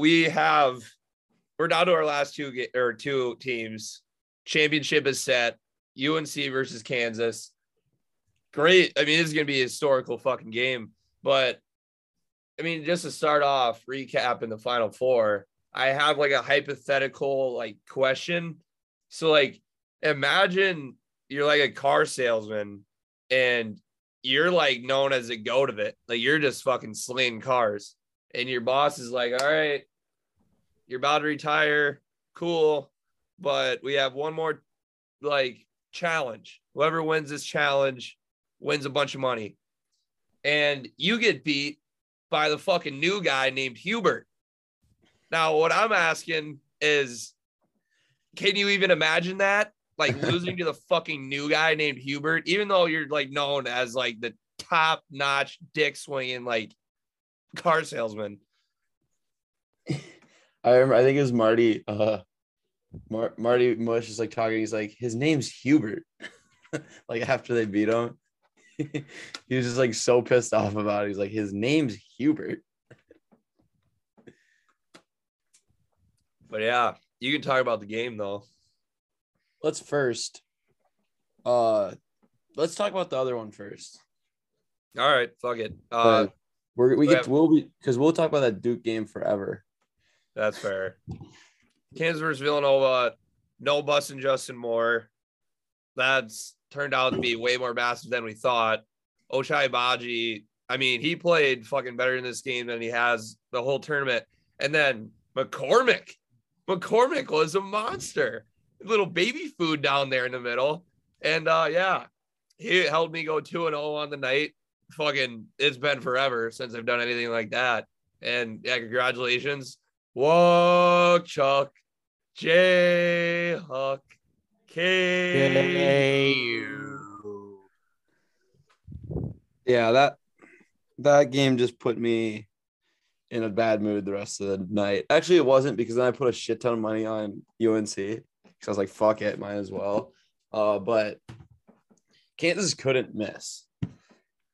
We have we're down to our last two ga- or two teams. Championship is set. UNC versus Kansas. Great. I mean, this is gonna be a historical fucking game. But I mean, just to start off, recap in the final four. I have like a hypothetical like question. So like imagine you're like a car salesman and you're like known as a goat of it. Like you're just fucking slaying cars. And your boss is like, all right, you're about to retire. Cool. But we have one more like challenge. Whoever wins this challenge wins a bunch of money. And you get beat by the fucking new guy named Hubert. Now, what I'm asking is, can you even imagine that? Like losing to the fucking new guy named Hubert, even though you're like known as like the top notch dick swinging like car salesman. I remember. I think it was Marty. Uh, Mar- Marty Mush is like talking. He's like, his name's Hubert. like after they beat him, he was just like so pissed off about it. He's like, his name's Hubert. But yeah, you can talk about the game though. Let's first. Uh, let's talk about the other one first. All right, fuck it. Uh, But we're, we get we'll be because we'll talk about that Duke game forever. That's fair. Kansas versus Villanova, no busting Justin Moore. That's turned out to be way more massive than we thought. Ochai Agbaji, I mean, he played fucking better in this game than he has the whole tournament. And then McCormick, McCormick was a monster. Little baby food down there in the middle. And uh yeah, he helped me go 2 and 0 on the night. Fucking it's been forever since I've done anything like that. And yeah, congratulations. Whoa, Chuck, Jayhawk, K. Yeah, that that game just put me in a bad mood the rest of the night. Actually, it wasn't because then I put a shit ton of money on UNC because I was like, "Fuck it, might as well." Uh, but Kansas couldn't miss.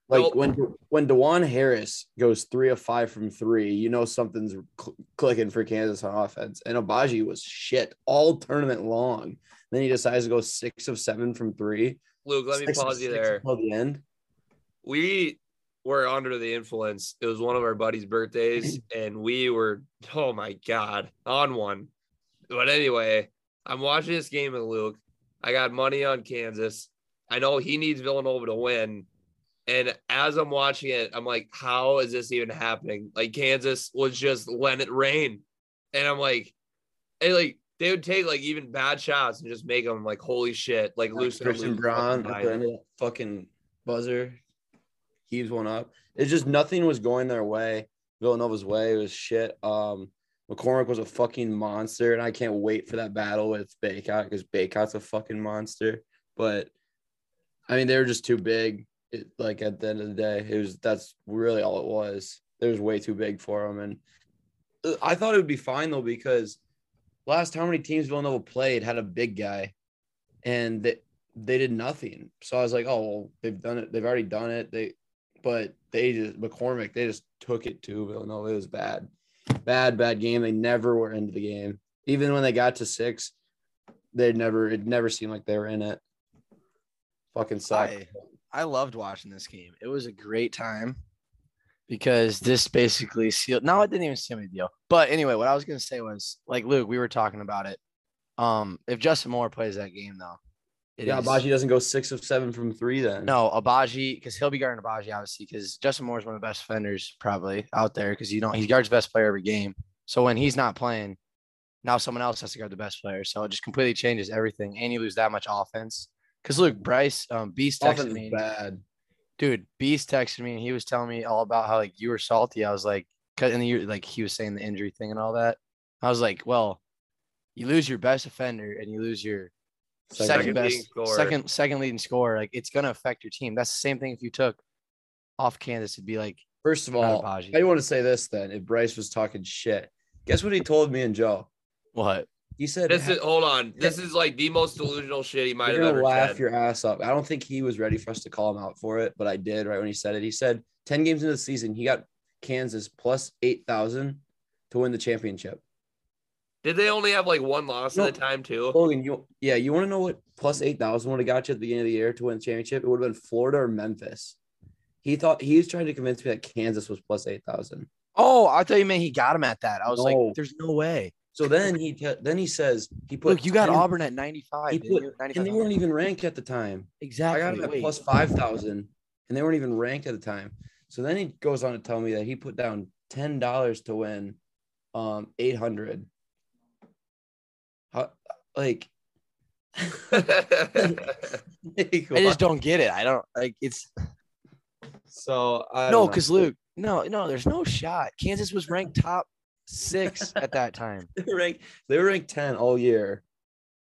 Like Nope. when when Dajuan Harris goes three of five from three, you know something's cl- clicking for Kansas on offense. And Agbaji was shit all tournament long. Then he decides to go six of seven from three. Luke, let me Six pause you there. until the end. We were under the influence. It was one of our buddies' birthdays, and we were, oh my God, on one. But anyway, I'm watching this game with Luke. I got money on Kansas. I know he needs Villanova to win. And as I'm watching it, I'm like, how is this even happening? Like Kansas was just letting it rain. And I'm like, and like they would take like even bad shots and just make them like holy shit, like lose Christian Braun at the end of that fucking buzzer heaves one up. It's just nothing was going their way. Villanova's way it was shit. Um, McCormick was a fucking monster, and I can't wait for that battle with Bacot because Bacot's a fucking monster. But I mean, they were just too big. It, like at the end of the day, it was that's really all it was. It was way too big for them, and uh, I thought it would be fine though because last how many teams Villanova played had a big guy, and they they did nothing. So I was like, oh, well, they've done it. They've already done it. They, but they just McCormick, they just took it to Villanova. It was bad, bad, bad game. They never were into the game. Even when they got to six, they never. It never seemed like they were in it. Fucking sucked. I, I loved watching this game. It was a great time because this basically sealed. No, it didn't even seal me the deal. But anyway, what I was gonna say was like Luke, we were talking about it. Um, if Justin Moore plays that game though, it yeah, is- Agbaji doesn't go six of seven from three. Then No, Agbaji, because he'll be guarding Agbaji, obviously, because Justin Moore is one of the best defenders probably out there because you don't he guards the best player every game. So when he's not playing, now someone else has to guard the best player. So it just completely changes everything. And you lose that much offense. Because look, Bryce, um, Beast texted offense me. bad. Dude, Beast texted me and he was telling me all about how like you were salty. I was like, and you like he was saying the injury thing and all that. I was like, well, you lose your best offender and you lose your Second second, leading best, scorer. second second leading scorer. Like it's gonna affect your team. That's the same thing if you took off Kansas. It'd be like First of all. I want to say this then. If Bryce was talking shit, guess what he told me and Joe? what? He said, This is hold on. This is like the most delusional shit he might have gonna ever laugh said. your ass off." I don't think he was ready for us to call him out for it, but I did right when he said it. He said 10 games into the season, he got Kansas plus 8,000 to win the championship. Did they only have like one loss No. at the time too? Logan, you yeah, you want to know what plus 8,000 would have got you at the beginning of the year to win the championship? It would have been Florida or Memphis. He thought he was trying to convince me that Kansas was plus 8,000. Oh, I thought you meant he got him at that. I was No. like, there's no way. So then he te- then he says he put Look, you got 10 Auburn at 95. He put, you? and they weren't even ranked at the time. Exactly. I got him at Wait. plus five thousand, and they weren't even ranked at the time. So then he goes on to tell me that he put down ten dollars to win, um, eight hundred. How, like, I just don't get it. I don't like it's So I no, because Luke, no, no, there's no shot. Kansas was ranked top six at that time. they were ranked, they were ranked ten all year,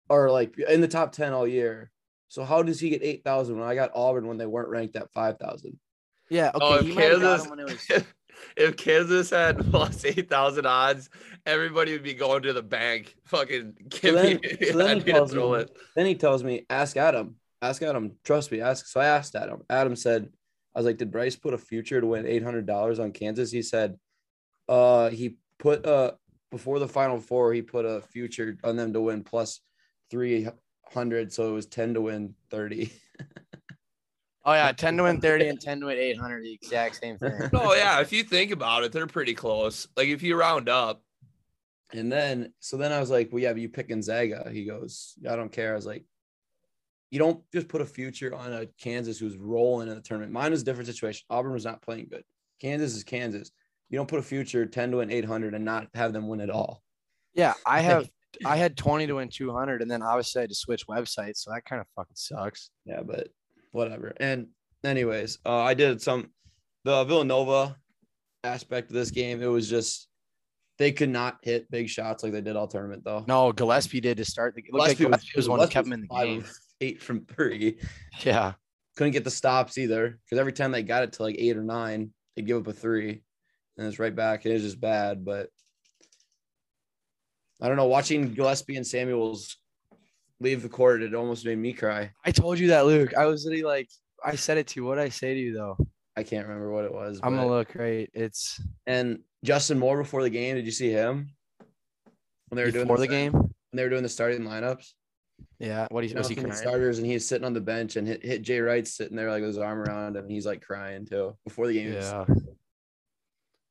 or like in the top ten all year. So how does he get eight thousand when I got Auburn when they weren't ranked at five thousand? Yeah, okay. Oh, if he might have got Kansas- him when was if, if Kansas had plus eight thousand odds, everybody would be going to the bank. Fucking give then- me. so then he tells me- it. Then he tells me, ask Adam. Ask Adam. Trust me. Ask. So I asked Adam. Adam said, I was like, did Bryce put a future to win eight hundred dollars on Kansas? He said, uh, he put uh before the final four, he put a future on them to win plus three hundred. So it was ten to win thirty. Oh yeah, 10 to win 30 and 10 to win 800, the exact same thing. oh yeah. If you think about it, they're pretty close. Like if you round up, And then, so then I was like, well, yeah, but you pick Gonzaga. He goes, I don't care. I was like, you don't just put a future on a Kansas who's rolling in the tournament. Mine was a different situation. Auburn was not playing good. Kansas is Kansas. You don't put a future 10 to win 800 and not have them win at all. Yeah, I have I had 20 to win 200 and then obviously I had to switch websites, so that kind of fucking sucks. Yeah, but whatever. And anyways, uh, I did some the Villanova aspect of this game. It was just they could not hit big shots like they did all tournament though. No, Gillespie did to start the. It looked like Gillespie was the one who kept him in the game. Eight from three. Yeah, couldn't get the stops either because every time they got it to like eight or nine, they'd give up a three, and it's right back. It was just bad, but I don't know. Watching Gillespie and Samuels leave the court, it almost made me cry. I told you that, Luke. I was literally like, I said it to you. What did I say to you though? I can't remember what it was. I'm gonna look right. It's and Justin Moore before the game. Did you see him when they were doing before the game. When they were doing the starting lineups, Yeah, what he was he the crying? starters, and he's sitting on the bench and hit, hit Jay Wright sitting there like with his arm around him, and he's like crying too before the game. Yeah. It's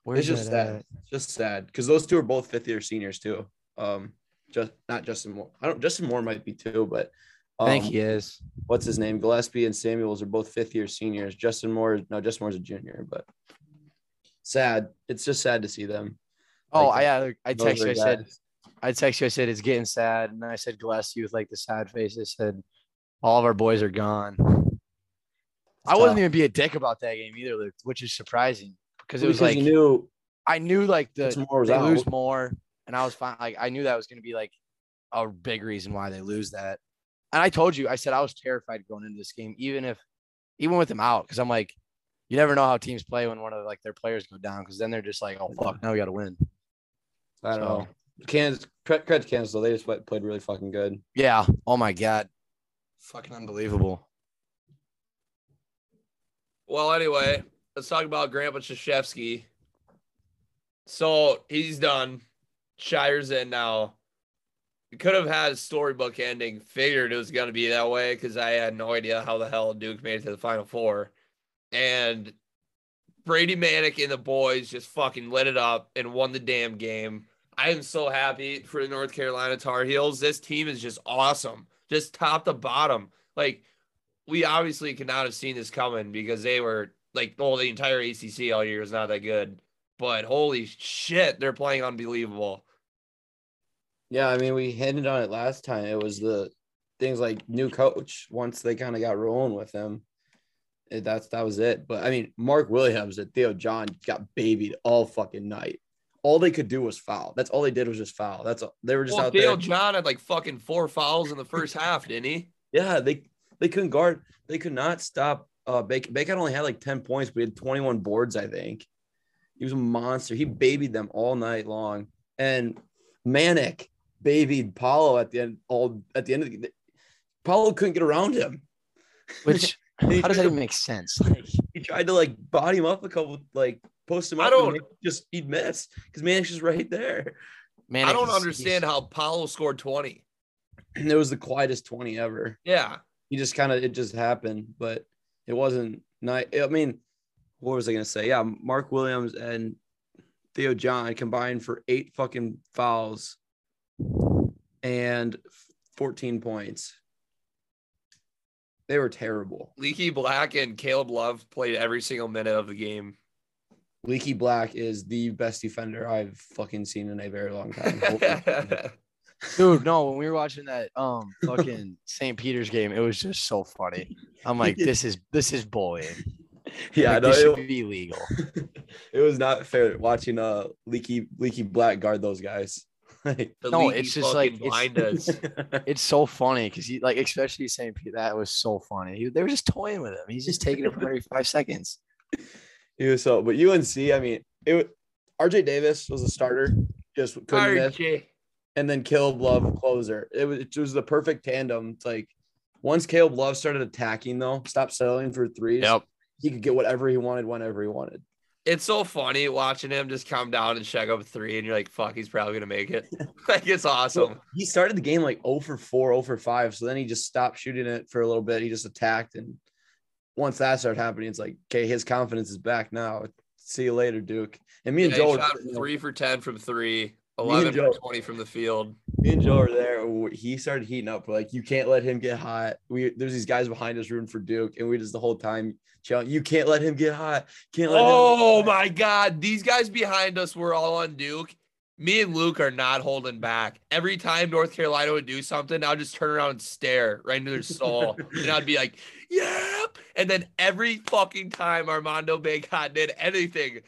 Where's just that sad. at? It's just sad because those two are both fifth year seniors too. Um, just not Justin Moore. I don't. Justin Moore might be too, but I um, think he is. what's his name? Gillespie and Samuels are both fifth year seniors. Justin Moore, no, Justin Moore's a junior, but sad. It's just sad to see them. Oh, like, I I text you. I said. I text you. I said it's getting sad, and then I said Gillespie with like the sad face. I said all of our boys are gone. I wasn't even be a dick about that game either, Luke, which is surprising because it was like you knew I knew like the Justin Moore they out. lose more, and I was fine. Like I knew that was going to be like a big reason why they lose that. And I told you, I said I was terrified going into this game, even if, even with them out, because I'm like, you never know how teams play when one of like their players go down, because then they're just like, oh fuck, now we got to win. I don't So- know. Kansas, credit credit to Kansas, though. They just played played really fucking good. Yeah. Oh my god. Fucking unbelievable. Well, anyway, let's talk about Grandpa Krzyzewski. So he's done. Scheyer's in now. We could have had a storybook ending. Figured it was going to be that way because I had no idea how the hell Duke made it to the Final Four. And Brady Manek and the boys just fucking lit it up and won the damn game. I am so happy for the North Carolina Tar Heels. This team is just awesome, just top to bottom. Like, we obviously could not have seen this coming because they were like, well, the entire ACC all year is not that good. But holy shit, they're playing unbelievable. Yeah, I mean, we hinted on it last time. It was the things like new coach. Once they kind of got rolling with him, it, that's that was it. But I mean, Mark Williams and Theo John got babied all fucking night, all they could do was foul. That's all they did was just foul. That's all. They were just Well, out Dale there. Theo John had like fucking four fouls in the first half, didn't he? Yeah, they they couldn't guard. They could not stop. Uh, Bacot. Bacot only had like ten points, but he had twenty one boards. I think he was a monster. He babied them all night long, and Manek babied Paolo at the end. All at the end of the game. Paolo couldn't get around him. Which how does that even make sense? Like, He tried to like body him up a couple, like post him up. I don't- and just he'd miss because Manek's just right there. man, I don't understand how Paolo scored 20. And it was the quietest twenty ever. Yeah. he just kind of it just happened, but it wasn't nice. I mean, what was I gonna say? Yeah, Mark Williams and Theo John combined for eight fucking fouls and 14 points. They were terrible. Leaky Black and Caleb Love played every single minute of the game. Leaky Black is the best defender I've fucking seen in a very long time. Dude, no, when we were watching that um fucking St. Peter's game, it was just so funny. I'm like, this is this is bullying. yeah, like, no, this should it, be legal. it was not fair watching uh Leaky Leaky Black guard those guys. Like, No, it's just like- it's- blind us. It's so funny because he like, especially St. Peter, that was so funny. He, they were just toying with him. He's just taking it from every five seconds. He was so, but UNC, I mean, it wa- RJ Davis was a starter, just couldn't miss, RJ. And then Caleb Love closer. It was it was the perfect tandem. It's like once Caleb Love started attacking, though, stop settling for threes. Yep. He could get whatever he wanted whenever he wanted. It's so funny watching him just come down and check up three, and you're like, fuck, he's probably gonna make it. like it's awesome. He started the game like 0 for 4, 0 for 5. So then he just stopped shooting it for a little bit. He just attacked. And once that started happening, it's like, okay, his confidence is back now. See you later, Duke. And me and Yeah, Joe shot three for ten from three, 11 Joe- for 20 from the field. me and Joe are there. He started heating up. We're like, you can't let him get hot. We there's these guys behind us rooting for Duke, and we just the whole time yelling, you can't let him get hot. Can't let him. Oh my god, these guys behind us were all on Duke. Me and Luke are not holding back. Every time North Carolina would do something, I'll just turn around and stare right into their soul. and I'd be like, yep. And then every fucking time Armando Bacot did anything,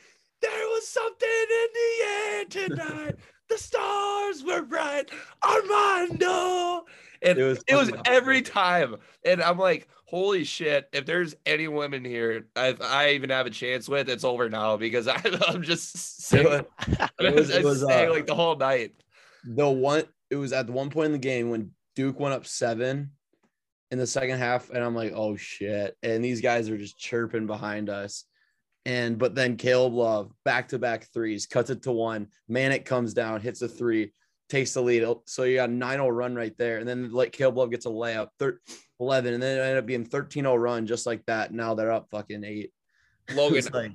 there was something in the air tonight. the stars were bright. Armando. And It was it was every time. And I'm like, holy shit, if there's any women here I, I even have a chance with, it's over now because I, I'm just was, it was- it was, saying uh, like the whole night. the one. It was at the one point in the game when Duke went up seven in the second half, and I'm like, oh shit! And these guys are just chirping behind us. And but then Caleb Love back to back threes, cuts it to one. Manek comes down, hits a three, takes the lead. Oh, so you got a 9 0 run right there. And then like Caleb Love gets a layup, thir- 11, and then it ended up being 13 0 run just like that. Now they're up fucking eight. Logan, like,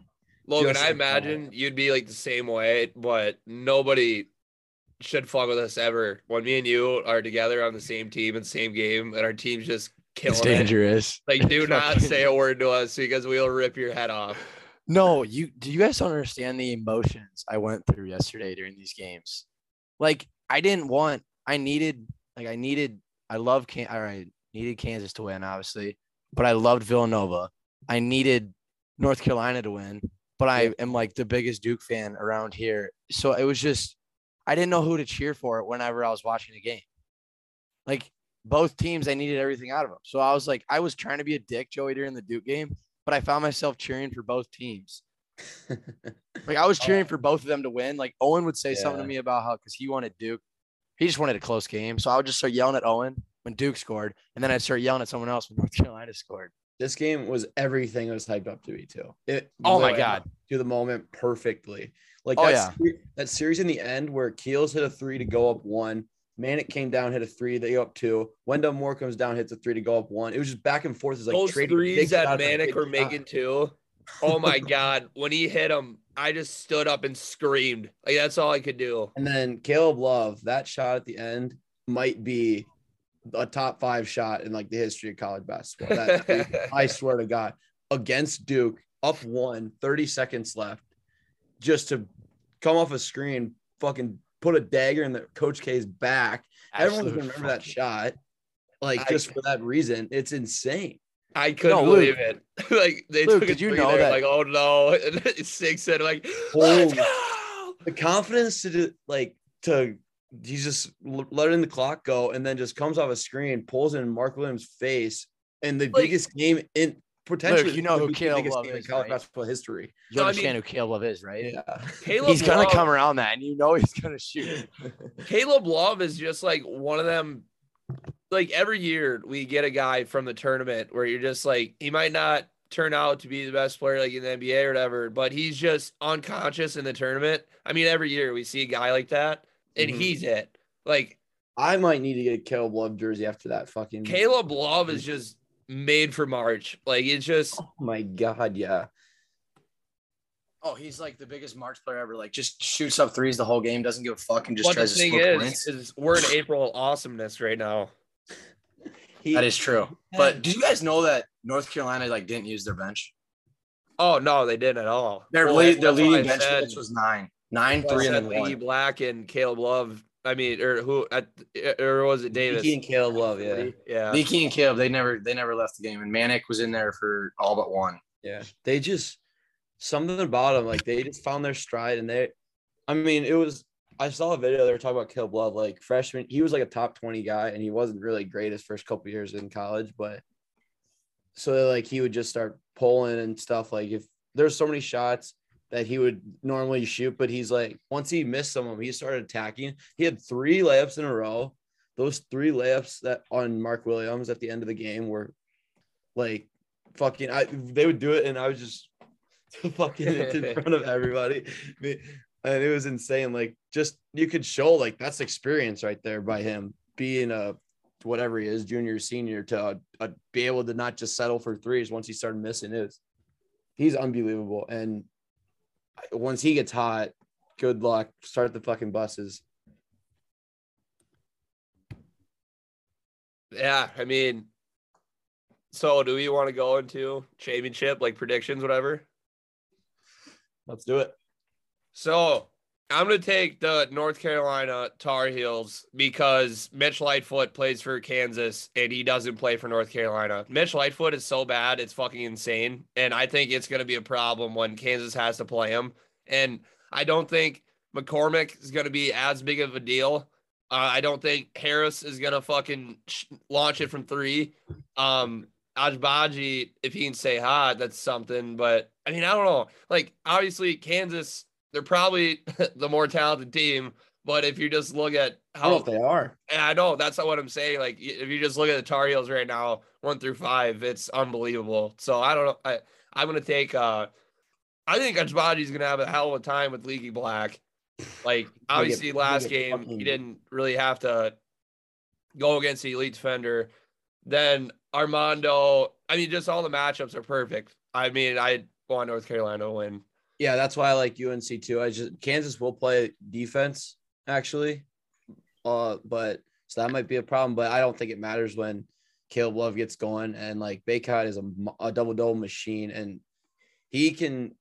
Logan, just I like that. imagine you'd be like the same way, but nobody should fuck with us ever. When me and you are together on the same team and same game, and our team's just killing It's it. dangerous. Like, do not say a word to us because we'll rip your head off. No, you do you guys don't understand the emotions I went through yesterday during these games? Like I didn't want I needed like I needed I love can all right, needed Kansas to win, obviously, but I loved Villanova. I needed North Carolina to win, but I am like the biggest Duke fan around here. So it was just I didn't know who to cheer for whenever I was watching a game. Like both teams, I needed everything out of them. So I was like, I was trying to be a dick, Joey, during the Duke game, but I found myself cheering for both teams. Like I was cheering oh. for both of them to win. Like Owen would say something to me about how because he wanted Duke, he just wanted a close game. So I would just start yelling at Owen when Duke scored, and then I'd start yelling at someone else when North Carolina scored. this game was everything it was hyped up to be too. It Oh my God. to the moment perfectly. Like Oh, that, yeah. that series in the end where Keels hit a three to go up one, Manek came down, hit a three, they go up two. Wendell Moore comes down, hits a three to go up one. It was just back and forth. It was like Those threes that Manek were making too. Oh my god, when he hit him, I just stood up and screamed. Like that's all I could do. And then Caleb Love, that shot at the end might be a top five shot in like the history of college basketball. That, I swear to God, against Duke, up one, 30 seconds left, just to come off a screen, fucking put a dagger in the Coach K's back. Everyone's gonna remember that shot. Like I- just for that reason, it's insane. I couldn't No, Luke. believe it. like they Luke, took a did you know there, that- like, oh no, and six said like, Oh. let's go. the confidence to do, like to he's just letting the clock go and then just comes off a screen, pulls in Mark Williams' face, and the Like- biggest game in potentially you know who be the Caleb Love game in is, college right? basketball history. You No, I understand mean- who Caleb Love is, right? Yeah. Caleb He's gonna Love- come around that, and you know he's gonna shoot. Caleb Love is just like one of them. Like every year, we get a guy from the tournament where you're just like, he might not turn out to be the best player like in the NBA or whatever, but he's just unconscious in the tournament. I mean, every year we see a guy like that, and Mhm. he's it. Like I might need to get a Caleb Love jersey after that fucking Caleb Love is just made for March. Like it's just Oh my god, yeah. Oh, he's like the biggest March player ever. Like, just shoots up threes the whole game, doesn't give a fuck, and just what the tries to thing score is, points. is we're in April awesomeness right now. He, That is true. But did you guys know that North Carolina like didn't use their bench? Oh no, they didn't at all. Their Well, lead, their leading bench said- was nine, nine, that's why I three, and then Leaky one. Black and Caleb Love. I mean, or who? At, or was it Davis? Leaky and Caleb Love, yeah. Yeah. Leaky and Caleb, they never, they never left the game, and Manek was in there for all but one. Yeah. They just something about them, like they just found their stride and they I mean, it was I saw a video they were talking about Caleb Love, like freshman, he was like a top 20 guy and he wasn't really great his first couple years in college, but so like he would just start pulling and stuff. Like if there's so many shots that he would normally shoot, but he's like once he missed some of them, he started attacking. He had three layups in a row. Those three layups that on Mark Williams at the end of the game were like fucking I they would do it and I was just fucking in front of everybody. And it was insane. Like just you could show like that's experience right there by him being a whatever he is, junior, senior, to uh, uh, be able to not just settle for threes once he started missing his. he's unbelievable. And once he gets hot, good luck. Start the fucking buses. Yeah, I mean, so do we want to go into championship like predictions, whatever? Let's do it. So I'm gonna take the North Carolina Tar Heels because Mitch Lightfoot plays for Kansas and he doesn't play for North Carolina. Mitch Lightfoot is so bad, it's fucking insane, and I think it's gonna be a problem when Kansas has to play him. And I don't think McCormick is gonna be as big of a deal. Uh, I don't think Harris is gonna fucking sh- launch it from three. Um, Agbaji, if he can stay hot, that's something. But I mean, I don't know. Like, obviously, Kansas, they're probably the more talented team. But if you just look at I don't know how, they are. and I know that's not what I'm saying. Like, if you just look at the Tar Heels right now, one through five, it's unbelievable. So I don't know. I I'm gonna take. uh I think Agbaji's gonna have a hell of a time with Leaky Black. Like, obviously, last game he didn't really have to go against the elite defender. Then Armando, I mean, just all the matchups are perfect. I mean, I want North Carolina to win. Yeah, that's why I like UNC too. I just Kansas will play defense actually, uh, but so that might be a problem. But I don't think it matters when Caleb Love gets going and like Bacot is a, a double double machine and he can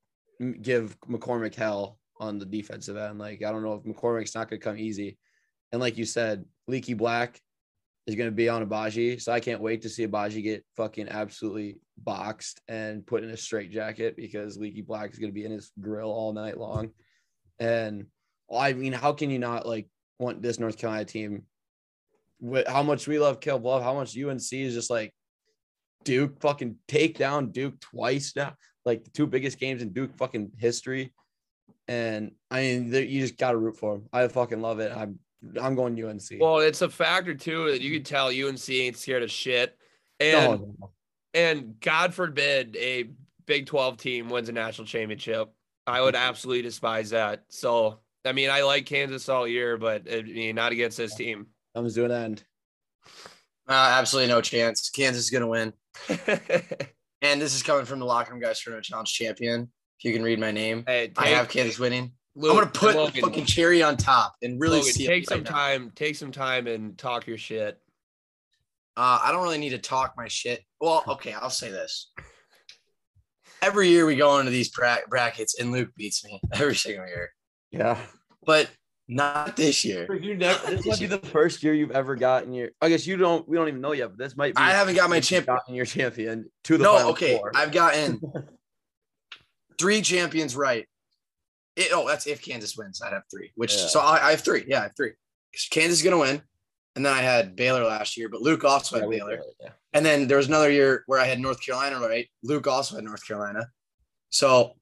give McCormick hell on the defensive end. Like I don't know if McCormick's not going to come easy, and like you said, Leaky Black is going to be on Agbaji, so I can't wait to see Agbaji get fucking absolutely boxed and put in a straight jacket because Leaky Black is going to be in his grill all night long. And I mean, how can you not like want this North Carolina team? With how much we love Caleb Love, how much UNC is just like Duke fucking take down Duke twice now, like the two biggest games in Duke fucking history. And I mean, you just got to root for them. I fucking love it. I'm I'm going UNC. Well, it's a factor too that you can tell UNC ain't scared of shit. And No, no. and God forbid a Big 12 team wins a national championship. I would absolutely despise that. So, I mean, I like Kansas all year, but I mean, not against this team. Thumbs to an end. Uh, absolutely no chance. Kansas is gonna win, and this is coming from the locker room guys tournament challenge champion. If you can read my name, hey, I have Kansas winning. Luke, I'm gonna put Logan, the fucking cherry on top and really Logan, see it take right some now. time. Take some time and talk your shit. Uh, I don't really need to talk my shit. Well, okay, I'll say this. Every year we go into these bra- brackets and Luke beats me every single year, Yeah. but not this year. You never. This might be the first year you've ever gotten your. I guess you don't. We don't even know yet, but this might be. I haven't got my champion. Gotten your champion to the No, final okay, four. I've gotten three champions right. It, oh, that's if Kansas wins. I'd have three. Which Yeah. so I, I have three. Yeah, I have three. Kansas is gonna win, and then I had Baylor last year, but Luke also had Baylor. Yeah. And then there was another year where I had North Carolina, right? Luke also had North Carolina. So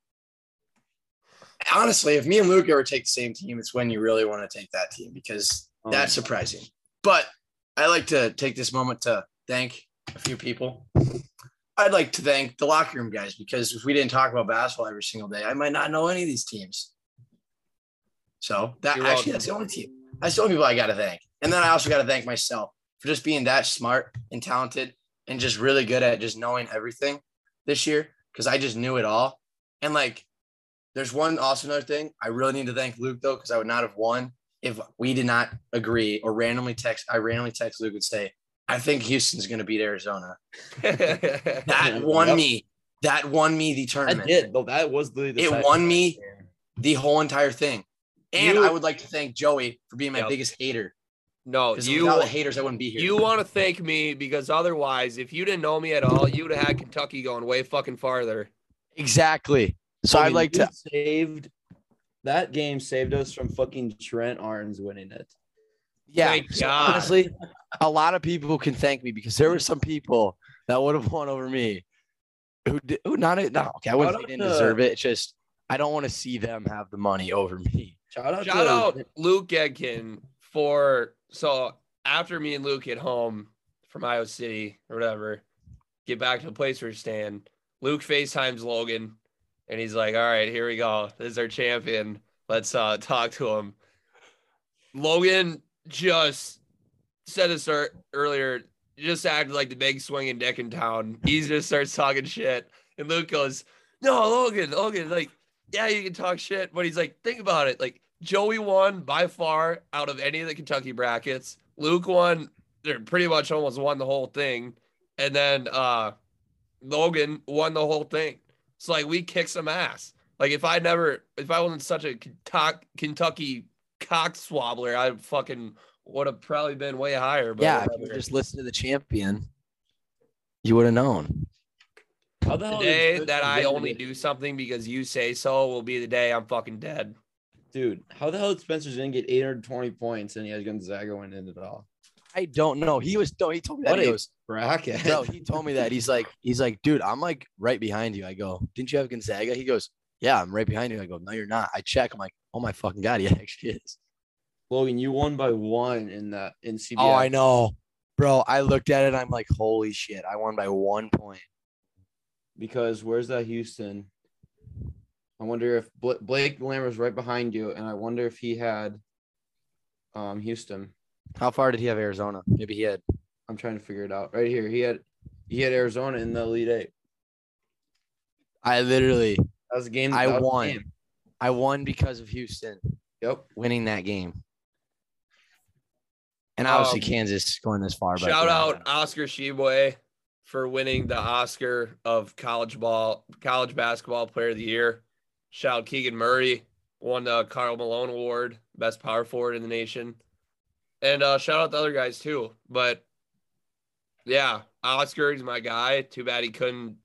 honestly, if me and Luke ever take the same team, it's when you really want to take that team because Um, that's surprising. But I like to take this moment to thank a few people. I'd like to thank the locker room guys because if we didn't talk about basketball every single day, I might not know any of these teams. So that You're actually welcome. that's the only team. That's the only people I got to thank. And then I also got to thank myself for just being that smart and talented and just really good at just knowing everything this year because I just knew it all. And like, there's one also another thing I really need to thank Luke though because I would not have won if we did not agree or randomly text. I randomly text Luke and say, "I think Houston's going to beat Arizona." That won Yep. me. That won me the I tournament. did. Though that was the. It won me factor. the whole entire thing. And You- I would like to thank Joey for being my Yep. biggest hater. no, Because you without the haters, I wouldn't be here. you want to thank me because otherwise, if you didn't know me at all, you would have had Kentucky going way fucking farther. exactly. So I I'd like you to. saved that game saved us from fucking Trent Arns winning it. Yeah. Thank so God. honestly, a lot of people can thank me because there were some people that would have won over me who did who not no okay. I wouldn't say didn't to- deserve it. It's just I don't want to see them have the money over me. Shout out Shout to out Luke Gedkin for so after me and Luke get home from Iowa City or whatever, get back to the place we're staying. Luke FaceTimes Logan and he's like, All right, here we go. This is our champion. Let's uh talk to him. Logan just said this ear- earlier, just acted like the big swinging dick in town. He just starts talking shit. And Luke goes, No, Logan, Logan, like, yeah, you can talk shit, but he's like, think about it. Like, Joey won by far out of any of the Kentucky brackets. Luke won, they're pretty much almost won the whole thing. And then uh Logan won the whole thing. So like we kicked some ass. Like if I never if I wasn't such a Kentucky cock swabbler, I'd fucking would have probably been way higher. But yeah, if you just listen to the champion, you would have known. How the hell the day that I Dinwiddie- only do something because you say so will be the day I'm fucking dead. dude. How the hell did Spencer didn't get 820 points and he has Gonzaga winning it all? I don't know. He was no, he told me that. What He a goes, bracket. no, he told me that. He's like, he's like, dude, I'm like right behind you. I go, didn't you have Gonzaga? He goes, yeah, I'm right behind you. I go, no, you're not. I check. I'm like, oh my fucking god, he actually is. Logan, you won by one in that in CBS. Oh, I know, bro. I looked at it. I'm like, holy shit, I won by one point. Because where's that Houston? I wonder if Bla- Blake Lamb was right behind you, and I wonder if he had um Houston. How far did he have Arizona? Maybe he had. I'm trying to figure it out. Right here, he had he had Arizona in the Elite Eight. I literally, That was a game. I that was the won. game. I won because of Houston Yep. winning that game. And obviously Um, Kansas going this far. but Shout yeah. out Oscar Tshiebwe for winning the Oscar of college ball, college basketball player of the year. Shout out Keegan Murray, won the Karl Malone Award, best power forward in the nation. And uh, shout out the other guys too. But yeah, Oscar is my guy. Too bad he couldn't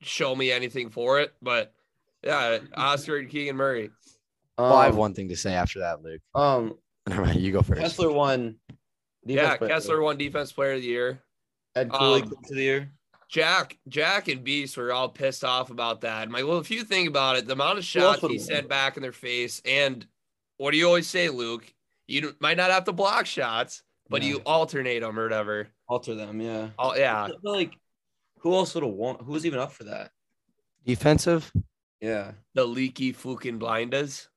show me anything for it. But yeah, Oscar and Keegan Murray. Well, I have Um, one thing to say after that, Luke. Um, Never mind, you go first. Kessler won. Yeah, Kessler won defense player of the year. Ed Cooley um, coach of the year. Jack, Jack, and Beast were all pissed off about that. I'm well, if you think about it, the amount of shots he sent back in their face, and what do you always say, Luke? You might not have to block shots, but Yeah. you alternate them or whatever. alter them. Yeah. Oh yeah, I feel like who else would have won? Who was even up for that? Defensive, Yeah. the leaky fucking blinders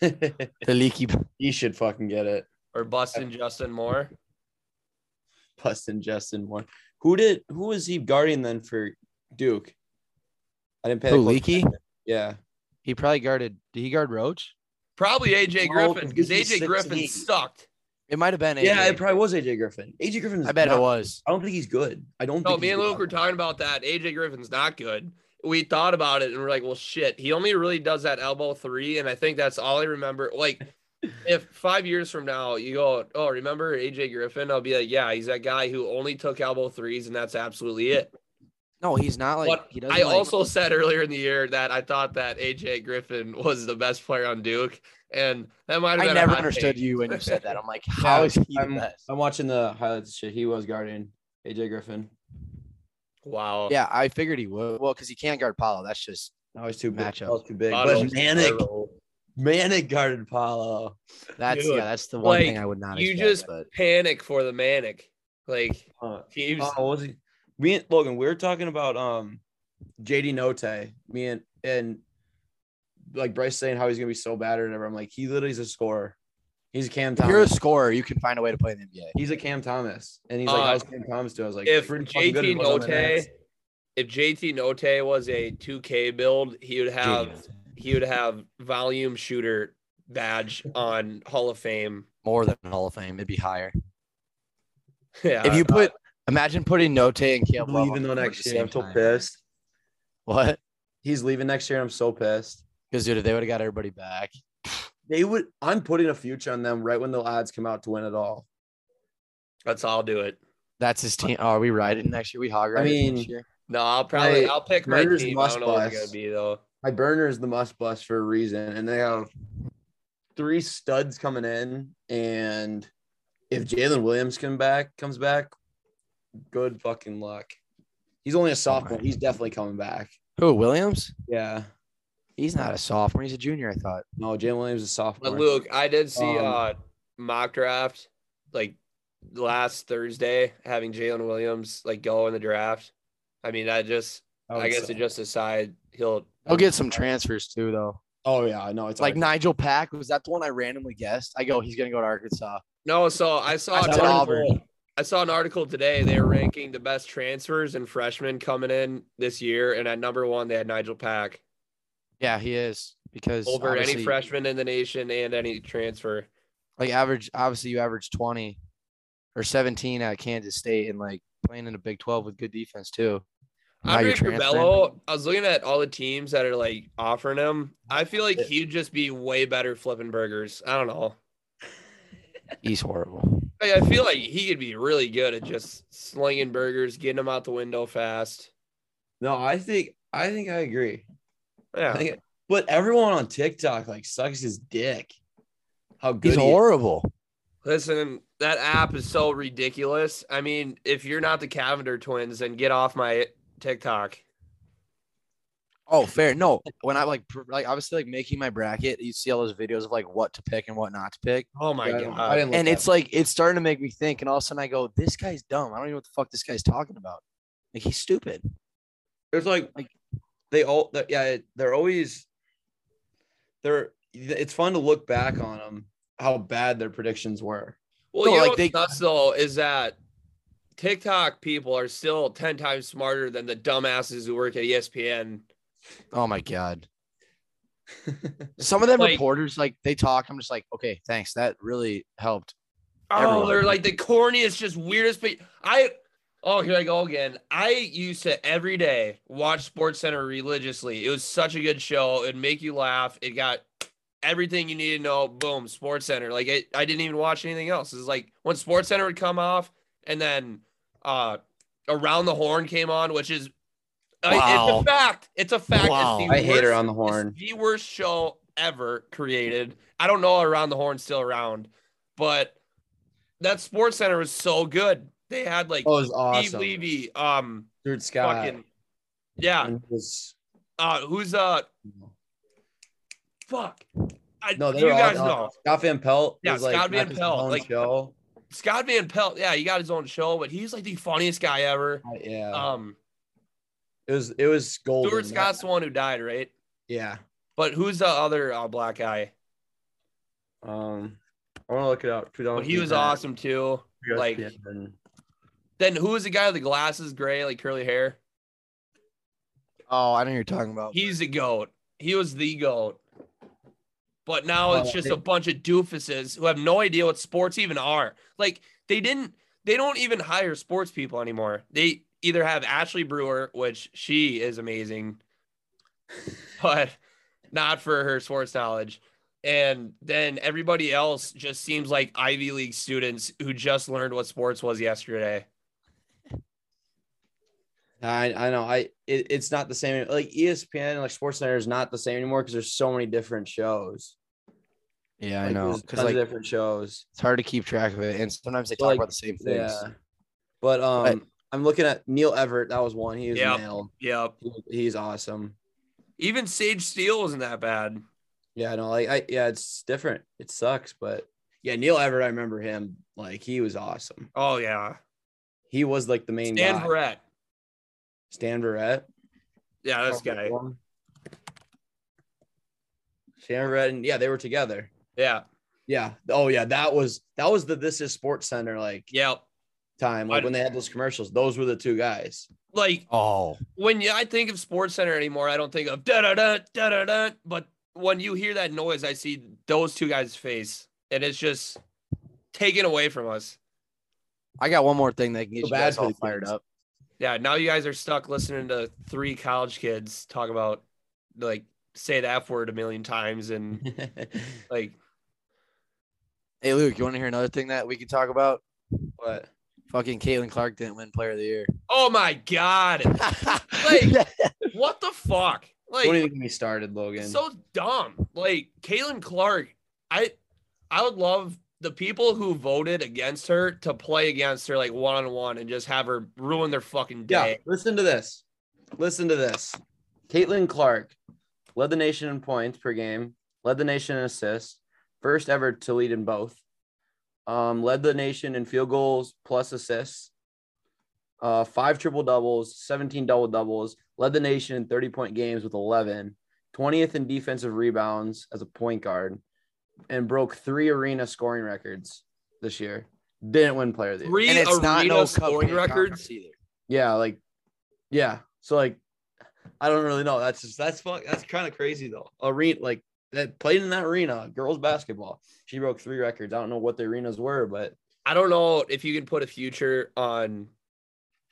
the leaky. he should fucking get it. or busting Justin Moore. Bustin Justin Moore. Who did? Who was he guarding then for Duke? I didn't pay. that Who, Leaky? attention. Yeah. He probably guarded. Did he guard Roach? Probably AJ No, Griffin 'cause because AJ Griffin sucked. It might have been. Yeah, it probably was AJ Griffin. AJ Griffin. I bet it was. I don't think he's good. I don't. No, think me he's and good. Luke were talking about that. AJ Griffin's not good. We thought about it and we're like, well, shit. He only really does that elbow three, and I think that's all I remember. Like, if five years from now you go, oh, remember AJ Griffin? I'll be like, yeah, he's that guy who only took elbow threes, and that's absolutely it. No, he's not like But he doesn't. I like- also said earlier in the year that I thought that AJ Griffin was the best player on Duke, and that might have been. I a never understood take. you when you said that. I'm like, how is he the I'm, best? I'm watching the highlights. Shit, he was guarding AJ Griffin. Wow. Yeah, I figured he would. Well, because he can't guard Paolo. That's just No, he's too big. Matchup. Paolo's too big. Otto's But Manek. Manek guarded Paolo. that's Dude, yeah, that's the one thing I would not. You expect, just but panic for the manic, like Uh, teams. oh, what was he? Me and Logan, we were talking about um JD Notae. Me and and like Bryce saying how he's gonna be so bad or whatever. I'm like, he literally is a scorer. He's a Cam Thomas. if you're a scorer, you can find a way to play in the NBA. He's a Cam Thomas, and he's like, Uh, how's Cam Thomas do? I was like, if pretty fucking good. JT He was on the Nets. Note, if JT Notae was a 2K build, he would have he would have volume shooter badge on Hall of Fame. more than Hall of Fame, it'd be higher. Yeah. if you put, imagine putting Notae and Cam Love leaving on though the next year. I'm so pissed. What? He's leaving next year. I'm so pissed. Because dude, if they would have got everybody back, They would. I'm putting a future on them right when the odds come out to win it all. that's all I'll do it. that's his team. Oh, are we riding next year? We hog I mean, next year. No, I'll probably My I'll pick my Murder's team. I must don't know what it's gonna be though. My burner is the must bust for a reason, and they have three studs coming in. And if Jalen Williams come back, comes back, good fucking luck. He's only a oh sophomore. He's definitely coming back. Who? Williams? Yeah. He's not a sophomore. He's a junior. I thought. No, Jalen Williams is a sophomore. But Luke, I did see Um, uh mock draft like last Thursday having Jalen Williams like go in the draft. I mean, I just would I guess say- it just decide he'll He'll get some transfers too, though. Oh yeah, I know. It's Like already- Nigel Pack was that the one I randomly guessed? I go, he's gonna go to Arkansas. No, so I saw I an Auburn. article. I saw an article today. They were ranking the best transfers and freshmen coming in this year, and at number one they had Nigel Pack Yeah, he is because over any freshman in the nation and any transfer. like average. Obviously, you average twenty or seventeen at Kansas State, and like playing in a Big Twelve with good defense too. Andre you're transferring. Curbelo, I was looking at all the teams that are like offering him. I feel like he'd just be way better flipping burgers. I don't know. He's horrible. I I feel like he could be really good at just slinging burgers, getting them out the window fast. no, I think I think I agree. I Yeah. think, but everyone on TikTok like sucks his dick. How good He's he is. horrible. Listen, that app is so ridiculous. I mean, if you're not the Cavender twins, then get off my TikTok. Oh, fair. No, when I like like obviously like making my bracket, you see all those videos of like what to pick and what not to pick. Oh my Yeah, I don't- I god. didn't and at it's like it's starting to make me think and all of a sudden i go this guy's dumb i don't even know what the fuck this guy's talking about like he's stupid It's like, Like- they all, they're- yeah, they're always, they're. It's fun to look back on them, how bad their predictions were. Well, No, you know like what's they- nuts though is that TikTok people are still ten times smarter than the dumbasses who work at ESPN. oh my god some of them Like- reporters like they talk i'm just like okay thanks that really helped Oh, Everyone. they're like the corniest, just weirdest. But I, oh, here I go again. I used to every day watch Sports Center religiously. It was such a good show. It'd make you laugh. It got everything you need to know. Boom, Sports Center. Like it, I didn't even watch anything else. It's like when Sports Center would come off, and then uh Around the Horn came on, which is. I- Wow. it's a fact. It's a fact. Wow. the I hate her worst- on the it's horn. the worst show ever created. I don't know around the horn still around, but that Sports Center was so good. They had like Oh, it was Steve awesome. Levy, um, Dude, Scott. fucking yeah. was- Uh, who's uh, fuck. I, no, they you were all- guys uh, know Scott Van Pelt. Yeah, was, like, Scott not Van Pelt, like- show. Scott Van Pelt. Yeah, he got his own show, but he's like the funniest guy ever. Uh, yeah, Um, it was it was golden. Stuart Scott's the one who died, right? Yeah. But who's the other uh, black guy? Um, I want to look it up. But he was awesome too. Like, ESPN. Then who is the guy with the glasses, gray, like curly hair? oh i know you're talking about He's the goat. He was the goat. But now it's Oh, just they- a bunch of doofuses who have no idea what sports even are. Like they didn't they don't even hire sports people anymore. They either have Ashley Brewer, which she is amazing, but not for her sports knowledge. And then everybody else just seems like Ivy League students who just learned what sports was yesterday. I I know I it, it's not the same. Like ESPN, like Sports Center is not the same anymore because there's so many different shows. Yeah, I know. Because tons like of different shows. it's hard to keep track of it, and sometimes they talk like, about the same things. Yeah. But um, But- I'm looking at Neil Everett. That was one. He was Yep. nailed. Yep. He- he's awesome. Even Sage Steele wasn't that bad. Yeah, no, like I yeah, it's different. It sucks, but yeah, Neil Everett. I remember him. Like he was awesome. Oh yeah. He was like the main Dan guy. Barrett. Stan Verrett. Yeah, this guy. Stan Verrett, and yeah, they were together. Yeah. Yeah. Oh yeah, that was that was the This Is Sports Center like Yep. time, like I- when they had those commercials. Those were the two guys. Like Oh, when you, I think of Sports Center anymore, I don't think of da da da da da da. But when you hear that noise, I see those two guys' face, and it's just taken away from us. I got one more thing that can get Feel you guys all fired kids. up. Yeah, now you guys are stuck listening to three college kids talk about like say the F word a million times and like Hey, Luke, you want to hear another thing that we can talk about? what? Fucking Caitlin Clark didn't win Player of the Year. oh my god, like what the fuck? Like what Don't even get me started, Logan. So dumb. Like Caitlin Clark, I I would love the people who voted against her to play against her like one on one and just have her ruin their fucking day. yeah, listen to this. Listen to this. Caitlin Clark led the nation in points per game, led the nation in assists, first ever to lead in both. Um, led the nation in field goals plus assists. Uh, five triple doubles, 17 double doubles, led the nation in 30 point games with 11, 20th in defensive rebounds as a point guard, and broke three arena scoring records this year. Didn't win player of the year. Three and it's not no scoring records. either. Yeah, like, yeah. So like, I don't really know. That's just that's fuck. That's kind of crazy though. Arena like that played in that arena, girls basketball. She broke three records. I don't know what the arenas were, but I don't know if you can put a future on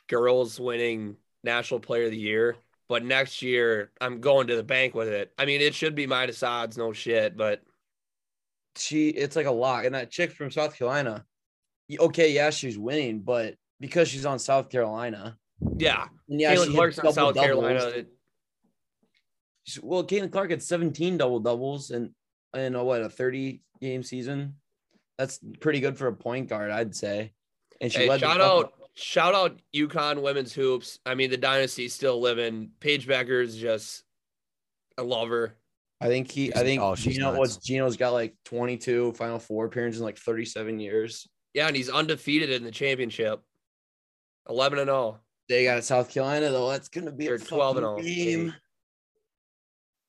girls winning National Player of the Year, but next year I'm going to the bank with it. I mean, it should be minus odds, no shit, but she it's like a lock. And that chick from South Carolina, okay, yeah, she's winning, but because she's on South Carolina, yeah, and yeah, Caitlin Clark's on South double-doubles. Carolina. Uh, it- Well, Caitlin Clark had 17 double doubles and in a, what a 30 game season. That's pretty good for a point guard, I'd say. And she Hey, led the shout out, shout out UConn women's hoops. I mean, the dynasty's still living. Paige Bueckers just, I love her. I think he. I think oh, she's Gino nuts. was Gino's got like 22 Final Four appearances in like 37 years. Yeah, and he's undefeated in the championship. 11 and oh. 0. They got South Carolina though. That's gonna be They're a 12 and oh. fucking 0. game.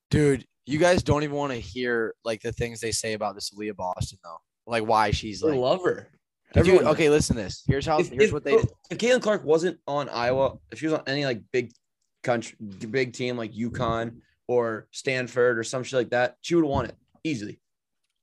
Dude, you guys don't even want to hear like the things they say about this Aaliyah Boston though. Like why she's They like love her. Dude, okay, listen to this. Here's how If, here's if, what they did. if Caitlin Clark wasn't on Iowa, if she was on any like big country, big team like UConn or Stanford or some shit like that, she would have won it easily.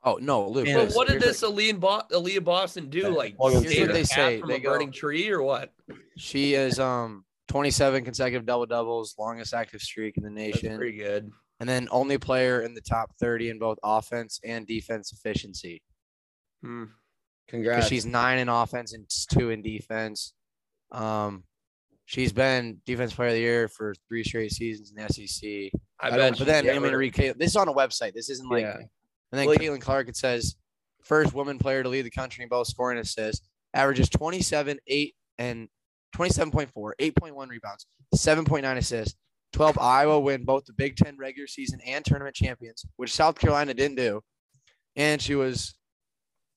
Oh no, Luke. And But what did here's this Aaliyah, Bo- Aaliyah Boston do? Like, Well, here's what they say. from They a go- burning tree or what? She is um 27 consecutive double doubles, longest active streak in the That's nation, pretty good. and then only player in the top 30 in both offense and defense efficiency. Hmm. Congrats. She's nine in offense and two in defense. Um, she's been defense player of the year for three straight seasons in the SEC. I, I bet. But then I'm never- Caitlin- This is on a website. This isn't like. yeah. And then Like- Caitlin Clark, it says first woman player to lead the country in both scoring and assists, averages 27, 8, and 27.4, 8.1 rebounds, 7.9 assists. 12 Iowa win both the Big Ten regular season and tournament champions, which South Carolina didn't do. And she was,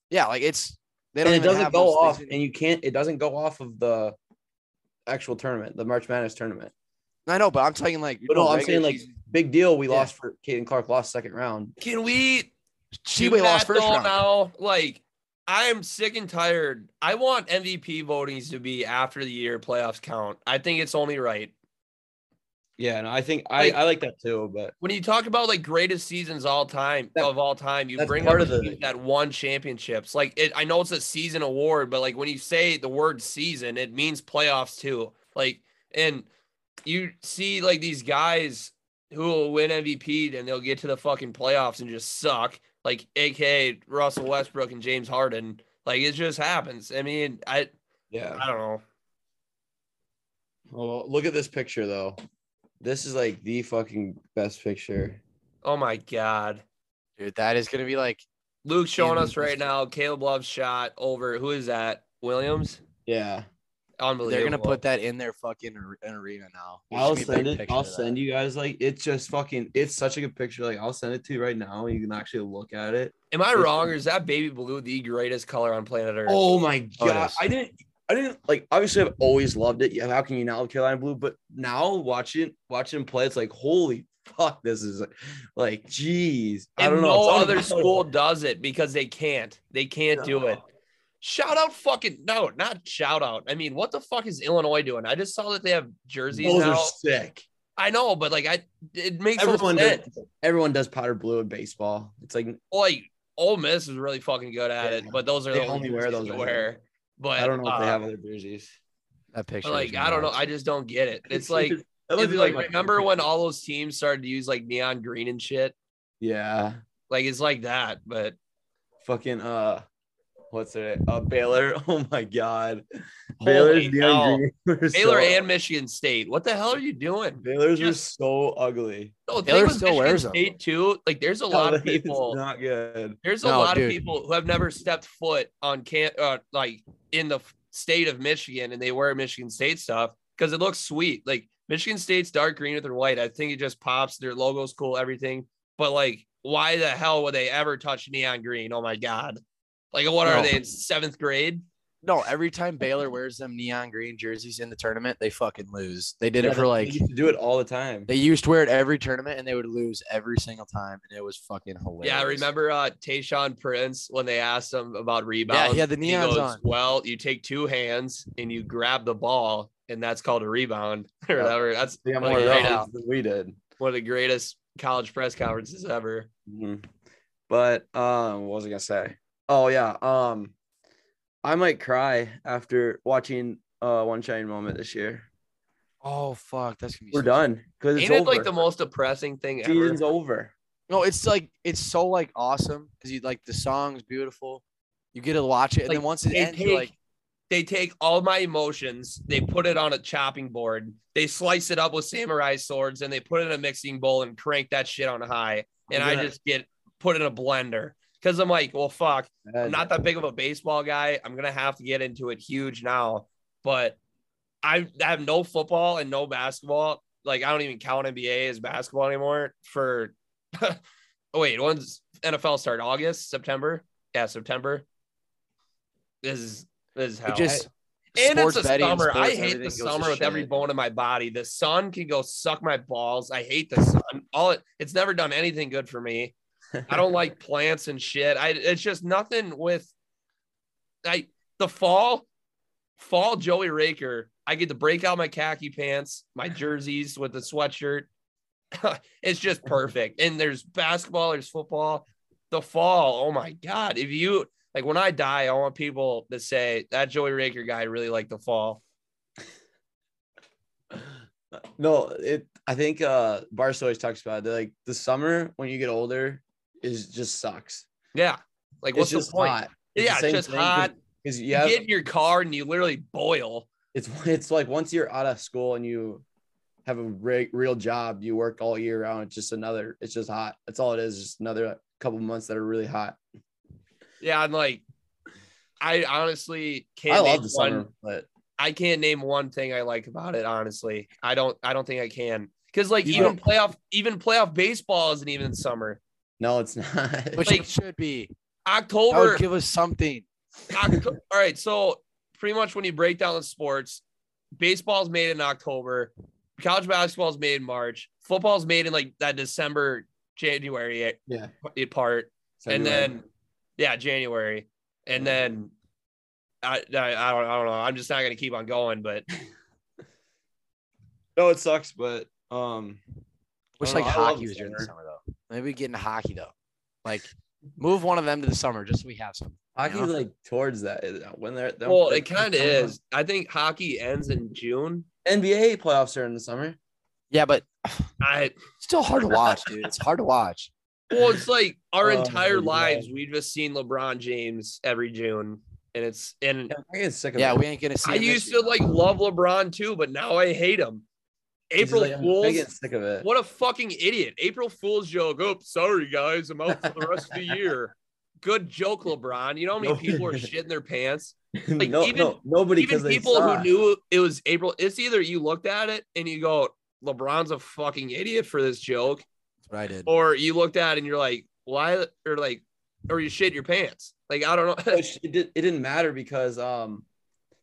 yeah, like it's they don't and it doesn't go off, things and you can't. It doesn't go off of the actual tournament, the March Madness tournament. I know, but I'm talking like But no, I'm regular saying like season. Big deal. We Yeah. lost for Caitlin Clark, lost second round. Can we she do we lost first round. now? Like, I am sick and tired. I want MVP votings to be after the year playoffs count. I think it's only right. Yeah, no, I think Like- I, I like that too. But When you talk about like greatest seasons all time That- of all time, you bring part up of the- that won championships. Like it, I know it's a season award, but like when you say the word season, it means playoffs too. Like, and you see like these guys who will win MVP and they'll get to the fucking playoffs and just suck. Like, AK Russell Westbrook and James Harden. Like it just happens. I mean, I yeah, I don't know. Oh, look at this picture though. This is like the fucking best picture. Oh my god. Dude, that is gonna be like Luke showing us right now. Caleb Love's shot over. Who is that? Williams. Yeah. Unbelievable. they're gonna put that in their fucking an arena now. There I'll should be a send it. I'll send you guys like it's just fucking it's such a good picture. Like I'll send it to you right now. You can actually look at it. Am I It's- wrong, or is that baby blue the greatest color on planet Earth? Oh my Oh, god. is. I didn't I didn't like obviously I've always loved it. Yeah, how can you not love Carolina Blue? But now watching watching him play, it's like holy fuck, this is like geez. I and don't know. no other school does it because they can't. They can't do it. Shout out fucking no, not shout out. I mean, what the fuck is Illinois doing? I just saw that they have jerseys Those now. are sick. I know, but like I it makes Everyone no does, everyone does powder blue in baseball. It's like Like Ole Miss is really fucking good at it, but those are They the only wear those to right wear. But I don't know if they uh, have other jerseys. that picture. like I don't know. I just don't get it. It's like That if looks like remember when all those teams started to use like neon green and shit? Yeah. Like it's like that, but Fucking uh what's it? Uh Baylor. Oh my god. Holy Baylor's neon hell. green were Baylor so- and Michigan State. What the hell are you doing? Baylor's were just- so ugly. No, the Baylor still Michigan wears 'em. State too. Like, there's a lot of people. not good. There's a No, lot of people who have never stepped foot on can uh, like in the state of Michigan, and they wear Michigan State stuff because it looks sweet. Like Michigan State's dark green with their white. I think it just pops. Their logo's cool, everything. But like, why the hell would they ever touch neon green? Oh my god! Like, what are they in seventh grade? no, every time Baylor wears them neon green jerseys in the tournament, they fucking lose. They did Yeah, it for like they used to do it all the time. they used to wear it every tournament and they would lose every single time, and it was fucking hilarious. Yeah, remember uh Tayshaun Prince when they asked him about rebounds? he had the He neons goes, on. Well, you take two hands and you grab the ball, and that's called a rebound or Yeah. whatever. That's They got one more of, the great- rounds than we did. one of the greatest college press conferences ever. Mhm. But um, what was I gonna say? Oh yeah. Um, I might cry after watching uh one shining moment this year. Oh fuck, that's gonna be. We're so- done because it's Ain't it over. like the most depressing thing ever? season's over. No, it's like it's so like awesome because you like the song's beautiful. You get to watch it, and Like, then once it they ends, you're take- like, They take all my emotions, they put it on a chopping board, they slice it up with samurai swords, and they put it in a mixing bowl and crank that shit on high. And I'm I gonna- just get put in a blender because I'm like, well, fuck. I'm not that big of a baseball guy. I'm gonna have to get into it huge now, but I have no football and no basketball. Like I don't even count NBA as basketball anymore. For oh wait, when's NFL start? August, September? Yeah, September. This is this is hell. it just. and it's betting summer. I hate the everything goes to summer with every bone in my body. The sun can go suck my balls. I hate the sun. All it, it's never done anything good for me. I don't like plants and shit. I it's just nothing with I the fall, fall Joey Raker. I get to break out my khaki pants, my jerseys with the sweatshirt. it's just perfect. And there's basketball, there's football. The fall, oh my god! If you like, when I die, I want people to say that Joey Raker guy really liked the fall. no, it. I think uh, Barca always talks about it. They're like the summer when you get older is just sucks. Yeah, like what's just the point? hot. Yeah, it's just hot. because You you have get in your car and you literally boil. it's it's like once you're out of school and you have a re- real job, you work all year round. It's just another. It's just hot. That's all it is. Just another couple months that are really hot. Yeah, I'm like, I honestly can't. I name love the one, summer, but I can't name one thing I like about it. Honestly, I don't. I don't think I can. Because like You even playoff, even playoff baseball isn't even in summer. No, it's not. Which Like, it should be. That October. would give us something. Octo- all right, so pretty much when you break down the sports, baseball's made in October, college basketball's made in March, football's made in like that December, January yeah, part, and then yeah, January, and then I, I I don't I don't know. I'm just not gonna keep on going, but no, it sucks, but um, which like don't know, I love hockey the was during the summer. Summer though. Maybe we get into hockey though. Like move one of them to the summer just so we have some. hockey's know? like towards that uh, when they're, they're well, they're- it kind of is. I think hockey ends in June. NBA playoffs are in the summer. Yeah, but I it's still hard to watch, dude. It's hard to watch. well, it's like our Oh, entire yeah. lives we've just seen LeBron James every June, and it's and I get sick of Yeah, we ain't gonna see. I him this used year. to like love LeBron too, but now I hate him. April like, Fools. sick of it. What a fucking idiot. April Fool's joke. Oh, sorry, guys. I'm out for the rest of the year. Good joke, LeBron. You know how many people are shitting their pants? like, no, even- no, nobody Even people who knew it was April. It's either you looked at it and you go, LeBron's a fucking idiot for this joke, That's what I did. or you looked at it and you're like, why? Or like, or you shit your pants. Like, I don't know. it, it, did, it didn't matter because um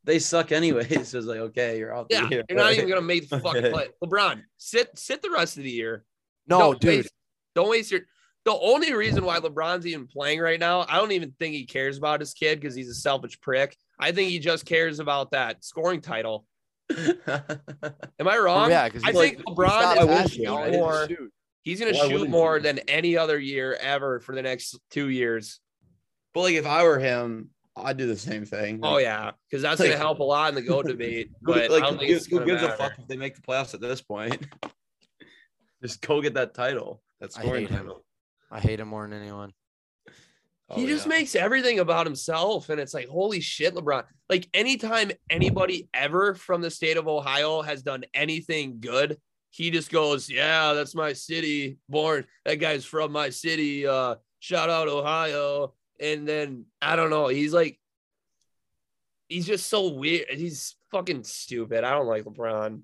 they suck anyways. So it's like okay, you're out. yeah, there. you're not even gonna make the fucking Okay. play. LeBron, sit sit the rest of the year. No, Don't dude. waste- don't waste your. The only reason why LeBron's even playing right now, I don't even think he cares about his kid because he's a selfish prick. I think he just cares about that scoring title. Am I wrong? yeah, because I think LeBron Why is wouldn't gonna shoot Right? more. He's gonna Why shoot more you? than any other year ever for the next two years. but like if I were him, I'd do the same thing. Oh yeah, because that's gonna help a lot in the go debate. Who- But like I don't who think gives, it's who gonna a fuck if they make the playoffs at this point? Just go get that title. That I scoring hate him. I hate him more than anyone. he Oh, just yeah. makes everything about himself and it's like holy shit lebron like anytime anybody ever from the state of ohio has done anything good he just goes yeah that's my city born that guy's from my city uh shout out ohio and then i don't know he's like he's just so weird he's fucking stupid i don't like lebron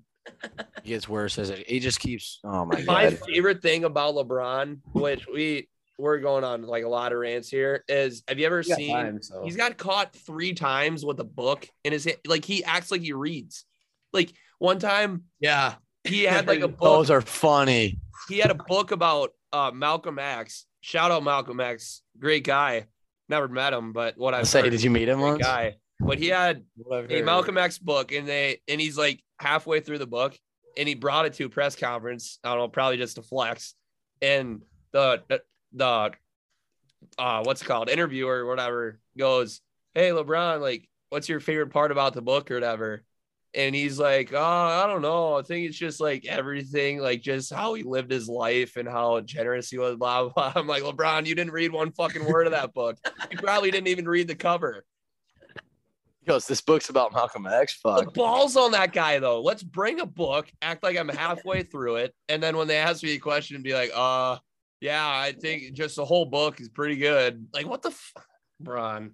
He gets worse as it. He just keeps. Oh my god. my favorite thing about lebron which we we're going on like a lot of rants here is have you ever We got seen time, so. He's got caught three times with a book in his hand. Like he acts like he reads. Like one time yeah. he had like a book. Those are funny. he had a book about uh, Malcolm X. Shout out Malcolm X, great guy. Never met him, but what I say, did you meet him once? guy. But he had What a. Malcolm X book, and they and he's like halfway through the book, and he brought it to a press conference. I don't know, probably just to flex. And the the, the uh what's it called interviewer or whatever goes, "Hey LeBron, like, what's your favorite part about the book or whatever?" And he's like, "Oh, I don't know. I think it's just like everything, like just how he lived his life and how generous he was." Blah blah. I'm like, LeBron, you didn't read one fucking word of that book. You probably didn't even read the cover. He goes, this book's about Malcolm X. The Fuck. balls on that guy though. Let's bring a book, act like I'm halfway through it, and then when they ask me a question, be like, "Uh, yeah, I think just the whole book is pretty good." Like, what the, f- Bron?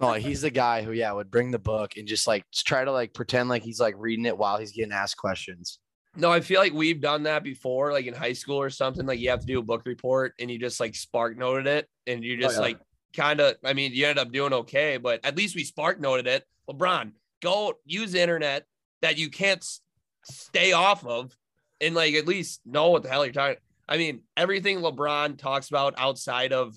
No, he's the guy who, yeah, would bring the book and just like try to like pretend like he's like reading it while he's getting asked questions. No, I feel like we've done that before, like in high school or something. Like you have to do a book report, and you just like spark noted it, and you just yeah. like kind of. I mean, you ended up doing okay, but at least we spark noted it. LeBron, go use the internet that you can't stay off of, and like at least know what the hell you're talking. I mean, everything LeBron talks about outside of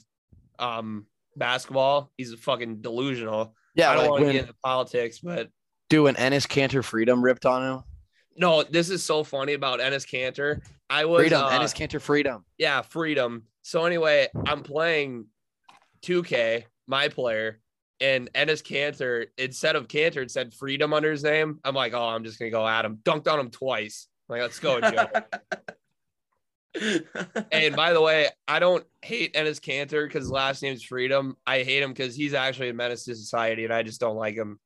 um basketball, he's a fucking delusional. Yeah, I don't like want to get into politics, but dude, when Enes Kanter Freedom ripped on him. no, this is so funny about Enes Kanter. I was Freedom, uh, Enes Kanter Freedom. yeah, freedom. So anyway, I'm playing 2K, my player, and Enes Kanter, instead of Kanter, it said freedom under his name. I'm like, oh, I'm just gonna go at him. Dunked on him twice. I'm like, let's go, Joe. and by the way, I don't hate Enes Kanter because his last name's Freedom. I hate him because he's actually a menace to society, and I just don't like him.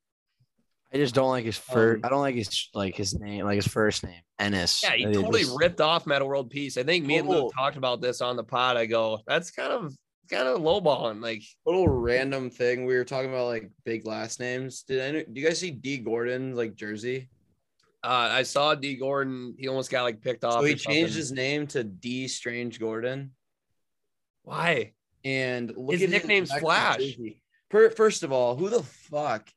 I just don't like his first. Um, I don't like his like his name, like his first name, Enes. Yeah, he It totally just- ripped off Metta World Peace. I think me and Luke talked about this on the pod. I go, that's kind of kind of lowballing. Like, little random thing. We were talking about like big last names. Did any, do you guys see Dee Gordon like jersey? Uh, I saw Dee Gordon. He almost got like picked off. So he changed his name to Dee Strange Gordon. Why? And look at His nickname's Flash. first of all, who the fuck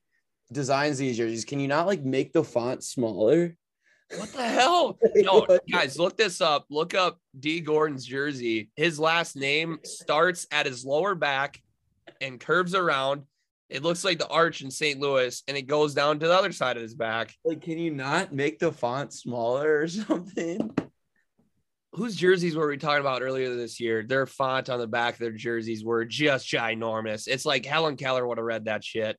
designs these jerseys? Can you not like make the font smaller? What the hell? No, guys, look this up. Look up Dee Gordon's jersey. His last name starts at his lower back and curves around. It looks like the arch in St. Louis, and it goes down to the other side of his back. Like, can you not make the font smaller or something? Whose jerseys were we talking about earlier this year? Their font on the back of their jerseys were just ginormous. It's like Helen Keller would have read that shit.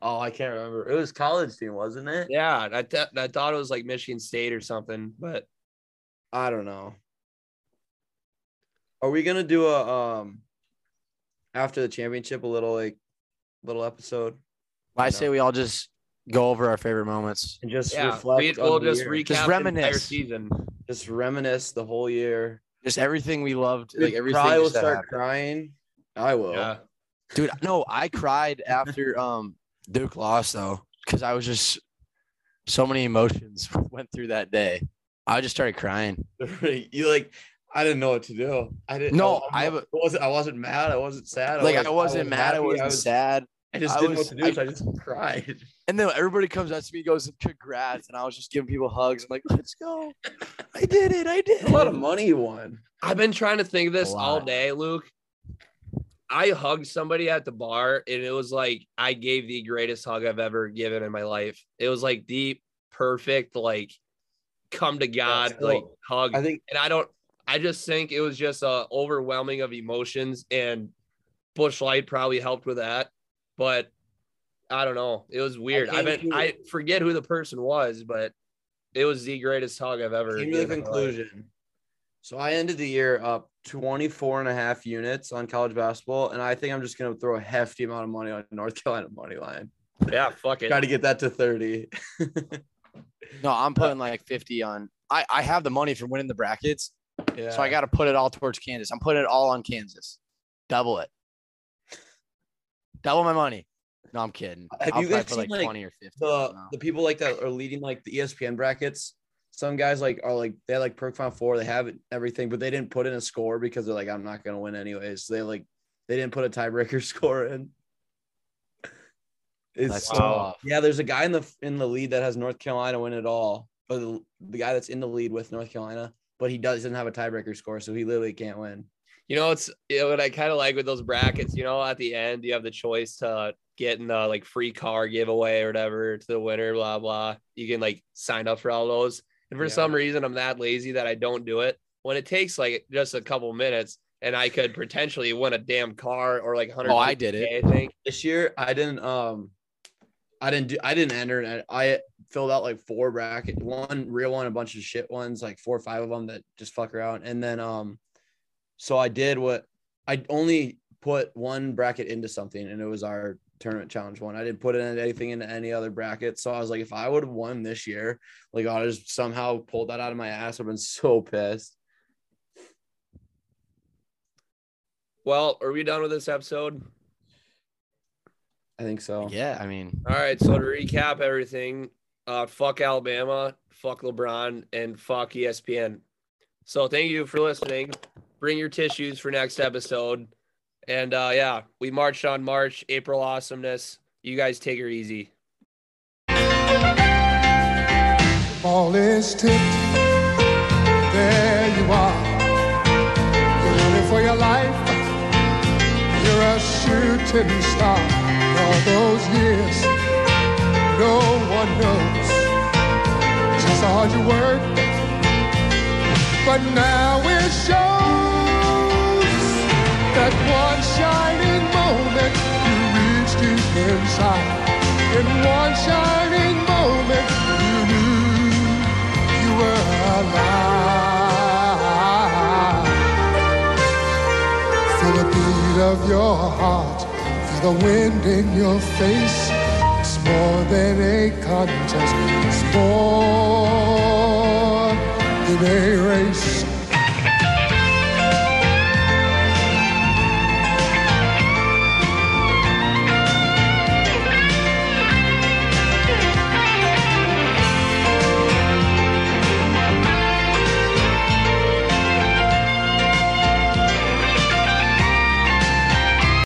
Oh, I can't remember. It was college team, wasn't it? Yeah, I, th- I thought it was like Michigan State or something, but I don't know. Are we gonna do a um after the championship a little like little episode I No. say we all just go over our favorite moments. and just Yeah, reflect. we, we'll just year. recap Just the entire reminisce. season. just reminisce the whole year. Just everything we loved, Dude, like everything. probably will just start happened. crying. I will. Yeah. Dude, no, I cried after um Duke lost though, because I was just so many emotions went through that day. I just started crying. you like I didn't know what to do. I didn't No, know. I have a- I wasn't I wasn't mad. I wasn't sad. Like was- I wasn't was mad, I wasn't was- sad. I just I didn't was- know what to do, I- so I just cried. And then everybody comes up to me, and goes, "Congrats!" And I was just giving people hugs. I'm like, "Let's go! I did it! I did a lot of money you won. I've been trying to think of this all day, Luke. I hugged somebody at the bar, and it was like I gave the greatest hug I've ever given in my life. It was like the perfect, like come to God, so like hug. I think and I don't. I just think it was just a overwhelming of emotions, and Busch Light probably helped with that. But I don't know. It was weird. I, came bet I forget who the person was, but it was the greatest hug I've ever. came to the given in my life. conclusion. So I ended the year up 24 and a half units on college basketball, and I think I'm just gonna throw a hefty amount of money on North Carolina money line. Yeah, fuck it. Try to get that to 30. No, I'm putting like 50 on. I I have the money for winning the brackets, yeah. so I got to put it all towards Kansas. I'm putting it all on Kansas. Double it. Double my money. No, I'm kidding. Uh, have I'll you guys put like seen, like, 20 or 50. The the people like that are leading like the ESPN brackets. Some guys like are like they had like perk final four, they have it, everything, but they didn't put in a score because they're like, I'm not gonna win anyways. So they like they didn't put a tiebreaker score in. It's That's so- tough. yeah, there's a guy in the in the lead that has North Carolina win it all, but the, the guy that's in the lead with North Carolina, but he doesn't have a tiebreaker score, so he literally can't win. You know, it's you know, what I kind of like with those brackets. You know, at the end, you have the choice to get in the like free car giveaway or whatever to the winner. Blah blah. You can like sign up for all those. And for Yeah. some reason, I'm that lazy that I don't do it. When it takes like just a couple minutes, and I could potentially win a damn car or like hundred. Oh, I did it. I think. This year I didn't um I didn't do I didn't enter and I filled out like four bracket, one real one, a bunch of shit ones, like four or five of them that just fuck around. And then um so I did what I only put one bracket into something and it was our tournament challenge one. I didn't put anything into any other bracket. So I was like, if I would have won this year, like I just somehow pulled that out of my ass, I've been so pissed. Well, are we done with this episode? I think so. Yeah, I mean, All right. So to recap everything, uh, fuck Alabama, fuck LeBron, and fuck ESPN. So thank you for listening. Bring your tissues for next episode. And uh, yeah, we marched on March, April awesomeness. You guys take her easy. Ball is tipped. There you are. You're running for your life. You're a shooting star. All those years, no one knows just how hard you work. But now shows that one shining moment you reached deep inside. In one shining moment, you knew you were alive. Feel the beat of your heart, feel the wind in your face. It's more than a contest, it's more than a race.